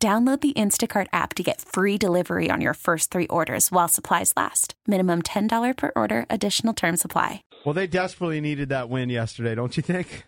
Download the Instacart app to get free delivery on your first three orders while supplies last. Minimum $10 per order, additional term supply. Well, they desperately needed that win yesterday, don't you think?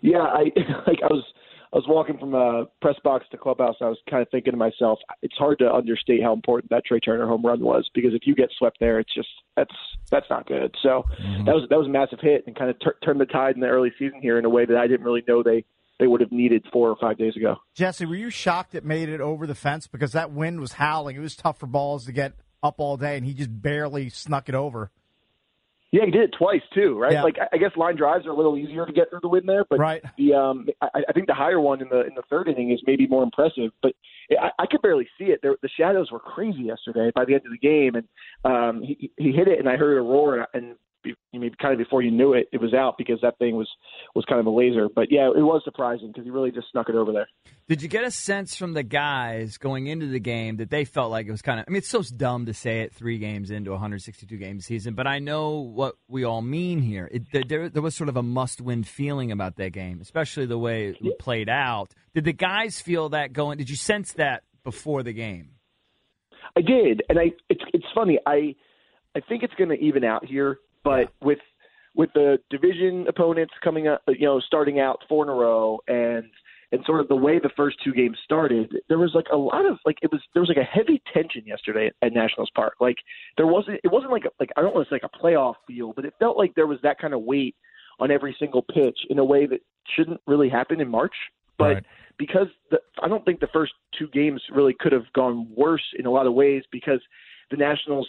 Yeah, I like I was I was walking from a press box to clubhouse. I was kind of thinking to myself, it's hard to understate how important that Trea Turner home run was because if you get swept there, it's just that's that's not good. So mm-hmm. that was that was a massive hit and kind of tur- turned the tide in the early season here in a way that I didn't really know they they would have needed four or five days ago. Jesse, were you shocked it made it over the fence because that wind was howling? It was tough for balls to get up all day, and he just barely snuck it over. Yeah, he did it twice too, right? Yeah. Like I guess line drives are a little easier to get through the wind there, but right. the um, I, I think the higher one in the in the third inning is maybe more impressive. But I, I could barely see it. There, the shadows were crazy yesterday. By the end of the game, and um, he he hit it, and I heard a roar, and maybe kind of before you knew it, it was out because that thing was was kind of a laser. But yeah, it was surprising because he really just snuck it over there. Did you get a sense from the guys going into the game that they felt like it was kind of? I mean, it's so dumb to say it three games into a 162 game season, but I know what we all mean here. It, there, there was sort of a must-win feeling about that game, especially the way it played out. Did the guys feel that going? Did you sense that before the game? I did, and I it's it's funny. I I think it's going to even out here but with with the division opponents coming up, you know, starting out four in a row, and and sort of the way the first two games started, there was like a lot of like it was there was like a heavy tension yesterday at, at Nationals Park. Like there wasn't it wasn't like a, like I don't want to say like a playoff feel, but it felt like there was that kind of weight on every single pitch in a way that shouldn't really happen in March. But right. because the, I don't think the first two games really could have gone worse in a lot of ways because the Nationals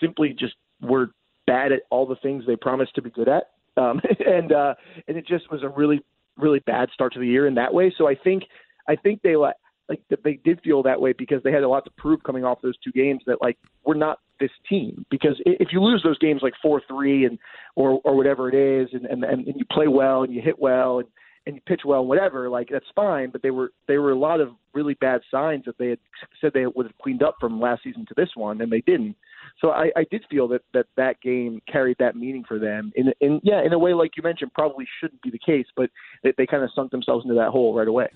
simply just were bad at all the things they promised to be good at. Um, and uh, and it just was a really really bad start to the year in that way. So I think I think they like like they did feel that way because they had a lot to prove coming off those two games that like we're not this team because if you lose those games like four three and or or whatever it is and and and you play well and you hit well and and you pitch well, whatever, like that's fine. But they were they were a lot of really bad signs that they had said they would have cleaned up from last season to this one, and they didn't. So I, I did feel that that that game carried that meaning for them. In yeah, in a way like you mentioned, probably shouldn't be the case, but they, they kind of sunk themselves into that hole right away.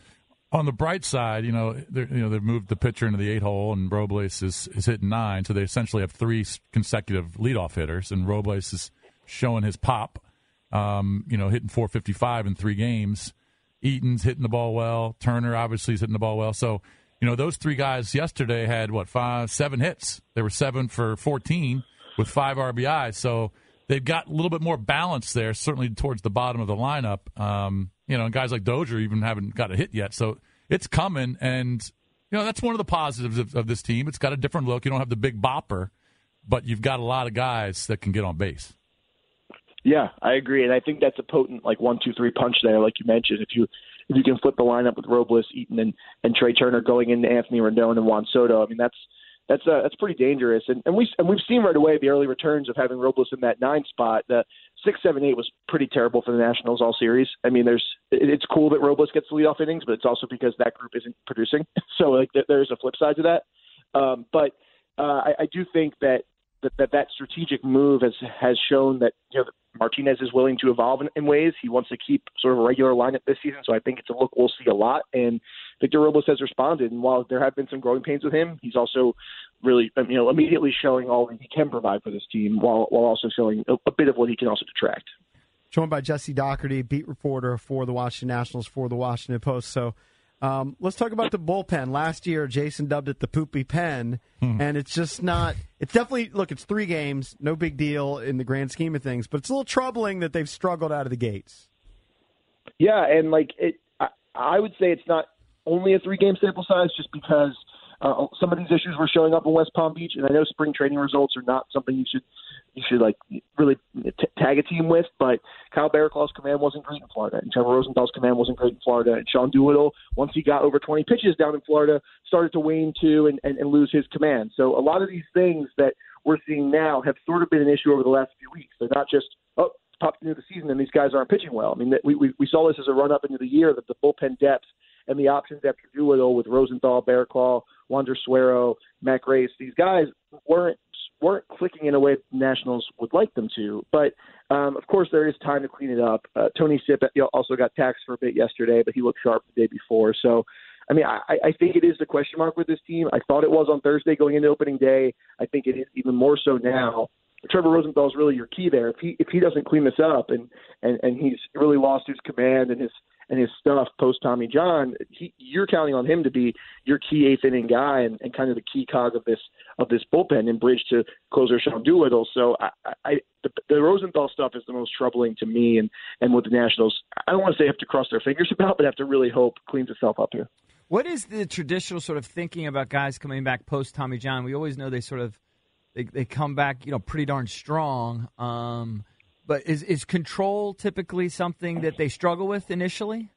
On the bright side, you know, you know they've moved the pitcher into the eight hole, and Robles is is hitting nine, so they essentially have three consecutive leadoff hitters, and Robles is showing his pop um, you know, hitting 455 in three games. Eaton's hitting the ball well. Turner obviously is hitting the ball well. So, you know, those three guys yesterday had what five, seven hits. They were seven for 14 with five RBIs. So they've got a little bit more balance there, certainly towards the bottom of the lineup. Um, you know, guys like Dozier even haven't got a hit yet. So it's coming, and you know that's one of the positives of, of this team. It's got a different look. You don't have the big bopper, but you've got a lot of guys that can get on base. Yeah, I agree, and I think that's a potent like one, two, three punch there, like you mentioned. If you if you can flip the lineup with Robles, Eaton, and and Trea Turner going into Anthony Rendon and Juan Soto, I mean that's that's uh, that's pretty dangerous. And and we and we've seen right away the early returns of having Robles in that nine spot. The six, seven, eight was pretty terrible for the Nationals all series. I mean, there's it's cool that Robles gets the leadoff innings, but it's also because that group isn't producing. So like there's a flip side to that. Um, but uh, I, I do think that that, that that strategic move has has shown that you know Martinez is willing to evolve in, in, ways. He wants to keep sort of a regular lineup this season, so I think it's a look we'll see a lot. And Victor Robles has responded, and while there have been some growing pains with him, he's also really um, you know immediately showing all that he can provide for this team, while while also showing a, a bit of what he can also detract. Joined by Jesse Dougherty, beat reporter for the Washington Nationals for the Washington Post. So um, let's talk about the bullpen. Last year, Jason dubbed it the poopy pen, hmm. and it's just not. It's definitely look. It's three games, no big deal in the grand scheme of things, but it's a little troubling that they've struggled out of the gates. Yeah, and like it, I, I would say it's not only a three game sample size, just because uh, some of these issues were showing up in West Palm Beach, and I know spring training results are not something you should you should like really t- tag a team with. But Kyle Barraclough's command wasn't great in Florida, and Trevor Rosenthal's command wasn't great in Florida, and Sean Doolittle, once he got over 20 pitches down in Florida, started to wane too and, and, and lose his command. So a lot of these things that we're seeing now have sort of been an issue over the last few weeks. They're not just oh popped into the season and these guys aren't pitching well. I mean, we we, we saw this as a run up into the year that the bullpen depth and the options after Doolittle with Rosenthal, Barraclough, Wander Suero, Matt Grace, these guys weren't weren't clicking in a way Nationals would like them to. But um, of course, there is time to clean it up. Uh, Tony Sipp also got taxed for a bit yesterday, but he looked sharp the day before. So, I mean, I, I think it is the question mark with this team. I thought it was on Thursday going into opening day. I think it is even more so now. Trevor Rosenthal is really your key there. If he if he doesn't clean this up and and and he's really lost his command and his and his stuff post Tommy John, he, you're counting on him to be your key eighth inning guy and, and kind of the key cog of this of this bullpen and bridge to closer Sean Doolittle. So I, I the, the Rosenthal stuff is the most troubling to me, and and what the Nationals I don't want to say have to cross their fingers about, but have to really hope cleans itself up here. What is the traditional sort of thinking about guys coming back post Tommy John? We always know they sort of they, they come back, you know, pretty darn strong. Um, but is is control typically something that they struggle with initially?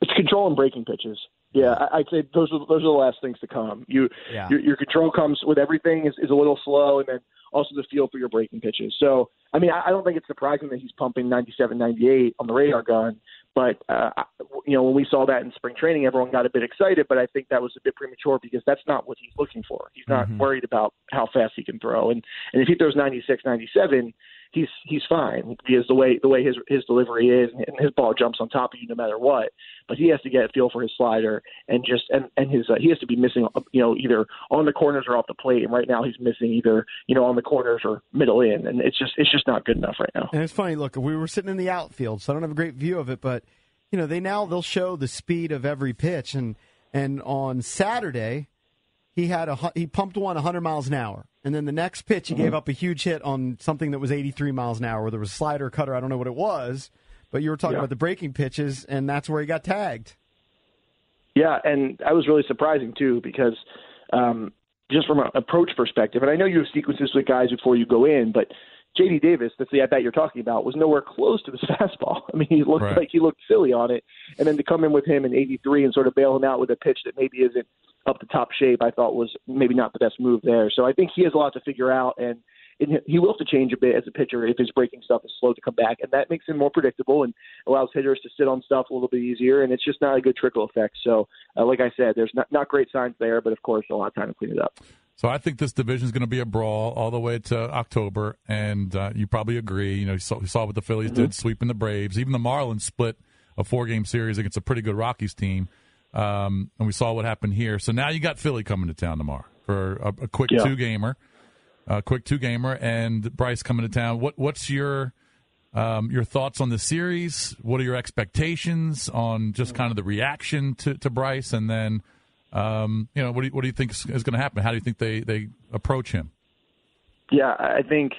It's control and breaking pitches. Yeah, I, would say those are those are the last things to come. You yeah. your, your control comes with everything is, is a little slow, and then also the feel for your breaking pitches. So, I mean, I, I don't think it's surprising that he's pumping 97, 98 on the radar gun. But uh, you know, when we saw that in spring training, everyone got a bit excited. But I think that was a bit premature because that's not what he's looking for. He's not mm-hmm. worried about how fast he can throw. And and if he throws 96, 97, he's he's fine because the way the way his his delivery is and his ball jumps on top of you no matter what. But he has to get a feel for his slider and just and and his uh, he has to be missing you know either on the corners or off the plate. And right now he's missing either you know on the corners or middle in, and it's just it's just not good enough right now. And it's funny. Look, we were sitting in the outfield, so I don't have a great view of it, but you know they now they'll show the speed of every pitch and and on Saturday he had a he pumped one 100 miles an hour, and then the next pitch he mm-hmm. gave up a huge hit on something that was 83 miles an hour, where there was a slider cutter. I don't know what it was, but you were talking yeah. about the breaking pitches, and that's where he got tagged. Yeah, and that was really surprising too because um, just from an approach perspective, and I know you have sequences with guys before you go in, but JD Davis, that's the at bat you're talking about, was nowhere close to this fastball. I mean, he looked right. like he looked silly on it, and then to come in with him in '83 and sort of bail him out with a pitch that maybe isn't up the top shape, I thought was maybe not the best move there. So I think he has a lot to figure out, and, and he will have to change a bit as a pitcher if his breaking stuff is slow to come back, and that makes him more predictable and allows hitters to sit on stuff a little bit easier. And it's just not a good trickle effect. So, uh, like I said, there's not not great signs there, but of course, a lot of time to clean it up. So I think this division is going to be a brawl all the way to October, and uh, you probably agree. You know, you saw, you saw what the Phillies mm-hmm. did, sweeping the Braves. Even the Marlins split a four-game series against a pretty good Rockies team. Um, and we saw what happened here. So now you got Philly coming to town tomorrow for a, a quick yeah. two gamer, a quick two gamer, and Bryce coming to town. What what's your um, your thoughts on the series? What are your expectations on just kind of the reaction to, to Bryce? And then, um, you know, what do you, what do you think is, is going to happen? How do you think they, they approach him? Yeah, I think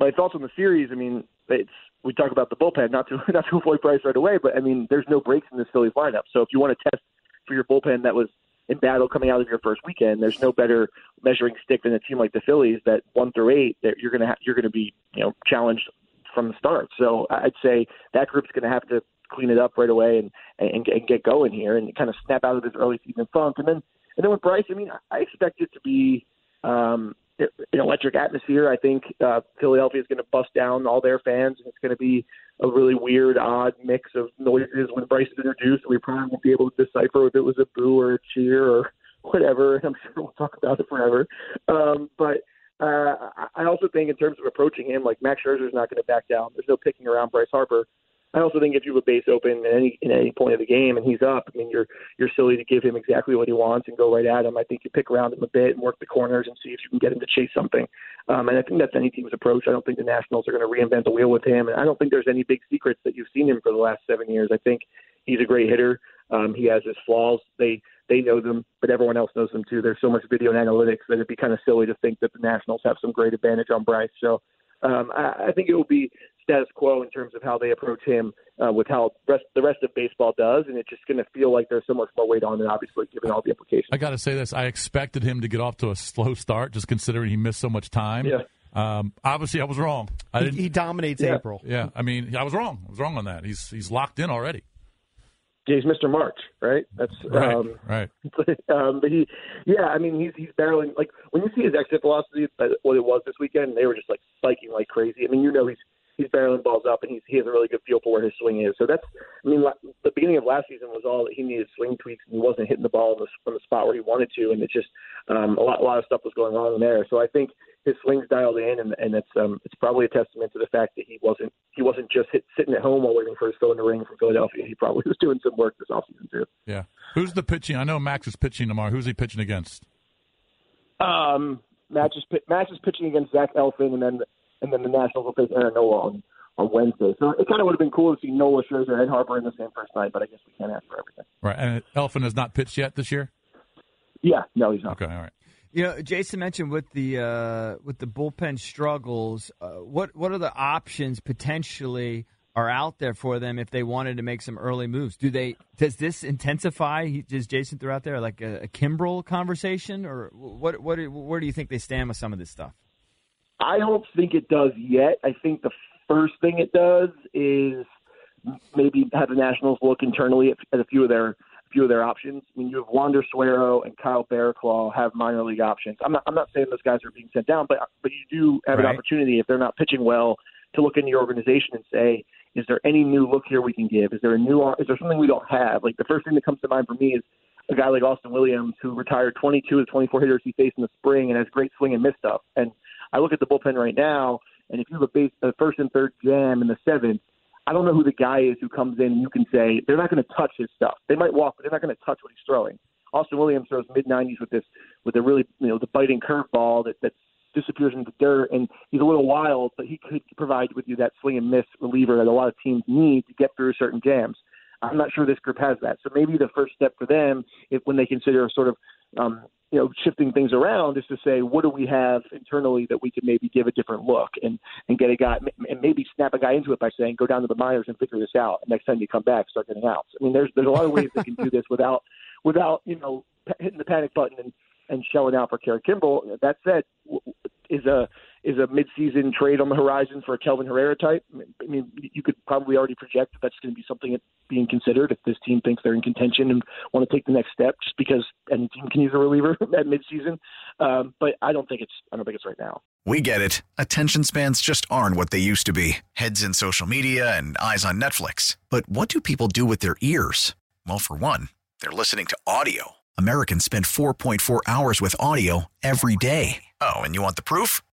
my thoughts on the series. I mean, it's we talk about the bullpen, not to not to avoid Bryce right away, but I mean, there's no breaks in this Phillies lineup. So if you want to test for your bullpen that was in battle coming out of your first weekend, there's no better measuring stick than a team like the Phillies that one through eight that you're gonna ha- you're gonna be you know challenged from the start. So I'd say that group's gonna have to clean it up right away and and, and get going here and kind of snap out of this early season funk. And then and then with Bryce, I mean, I expect it to be. Um, an electric atmosphere. I think uh, Philadelphia is going to bust down all their fans, and it's going to be a really weird, odd mix of noises when Bryce is introduced. We probably won't be able to decipher if it was a boo or a cheer or whatever. And I'm sure we'll talk about it forever. Um, but uh, I also think in terms of approaching him, like Max Scherzer is not going to back down. There's no picking around Bryce Harper. I also think if you have a base open at any in any point of the game and he's up, I mean you're you're silly to give him exactly what he wants and go right at him. I think you pick around him a bit and work the corners and see if you can get him to chase something. Um, and I think that's any team's approach. I don't think the Nationals are going to reinvent the wheel with him, and I don't think there's any big secrets that you've seen him for the last seven years. I think he's a great hitter. Um, he has his flaws. They they know them, but everyone else knows them too. There's so much video and analytics that it'd be kind of silly to think that the Nationals have some great advantage on Bryce. So um, I, I think it will be status quo in terms of how they approach him uh, with how rest, the rest of baseball does, and it's just going to feel like there's so much more weight on it, obviously, given all the implications. I got to say this: I expected him to get off to a slow start, just considering he missed so much time. Yeah. Um, obviously, I was wrong. I He, didn't. he dominates Yeah. April. yeah, I mean, I was wrong. I was wrong on that. He's he's locked in already. He's Mr. March, right? That's Right, um, right. um, but he, yeah, I mean, he's he's barreling like when you see his exit velocity, uh, what it was this weekend, they were just like spiking like crazy. I mean, you know, he's he's barreling balls up, and he's he has a really good feel for where his swing is. So that's, I mean, la- the beginning of last season was all that he needed swing tweaks, and he wasn't hitting the ball in the, in the spot where he wanted to, and it just um, a lot a lot of stuff was going on in there. So I think his swing's dialed in, and and it's um it's probably a testament to the fact that he wasn't he wasn't just hit, sitting at home while waiting for his phone to ring from Philadelphia. He probably was doing some work this offseason too. Yeah. Who's the pitching? I know Max is pitching tomorrow. Who's he pitching against? Um, Max is Max is pitching against Zach Eflin, and then and then the Nationals will face Aaron Nola on on Wednesday. So it kind of would have been cool to see Nola, Scherzer, and Harper in the same first night, but I guess we can't ask for everything. Right. And Eflin has not pitched yet this year. Yeah, no, he's not. Okay. All right. You know, Jason mentioned with the uh, with the bullpen struggles. Uh, what what are the options potentially are out there for them if they wanted to make some early moves? Do they does this intensify? Does Jason throw out there like a, a Kimbrel conversation, or what? What? Where do you think they stand with some of this stuff? I don't think it does yet. I think the first thing it does is maybe have the Nationals look internally at, at a few of their few of their options. I mean, you have Wander Suero and Kyle Barraclough have minor league options. I'm not I'm not saying those guys are being sent down, but but you do have an opportunity if they're not pitching well to look into your organization and say, is there any new look here we can give? Is there a new is there something we don't have? Like the first thing that comes to mind for me is a guy like Austin Williams who retired 22 of the 24 hitters he faced in the spring and has great swing and miss stuff. And I look at the bullpen right now, and if you have a base, a first and third jam in the seventh, I don't know who the guy is who comes in and you can say they're not going to touch his stuff. They might walk, but they're not going to touch what he's throwing. Austin Williams throws mid 90s with this with a really you know the biting curveball that that disappears into dirt, and he's a little wild, but he could provide with you that swing and miss reliever that a lot of teams need to get through certain jams. I'm not sure this group has that. So maybe the first step for them, if when they consider sort of um, you know shifting things around, is to say what do we have internally that we could maybe give a different look and and get a guy and maybe snap a guy into it by saying go down to the minors and figure this out. And next time you come back, start getting outs. I mean, there's there's a lot of ways they can do this without without you know hitting the panic button and and shelling out for Craig Kimbrel. That said, is a is a midseason trade on the horizon for a Kelvin Herrera type. I mean- you could probably already project that that's going to be something being considered if this team thinks they're in contention and want to take the next step, just because any team can use a reliever at midseason. Um, but I don't think it's I don't think it's right now. We get it. Attention spans just aren't what they used to be heads in social media and eyes on Netflix. But what do people do with their ears? Well, for one, they're listening to audio. Americans spend 4.4 hours with audio every day. Oh, and you want the proof?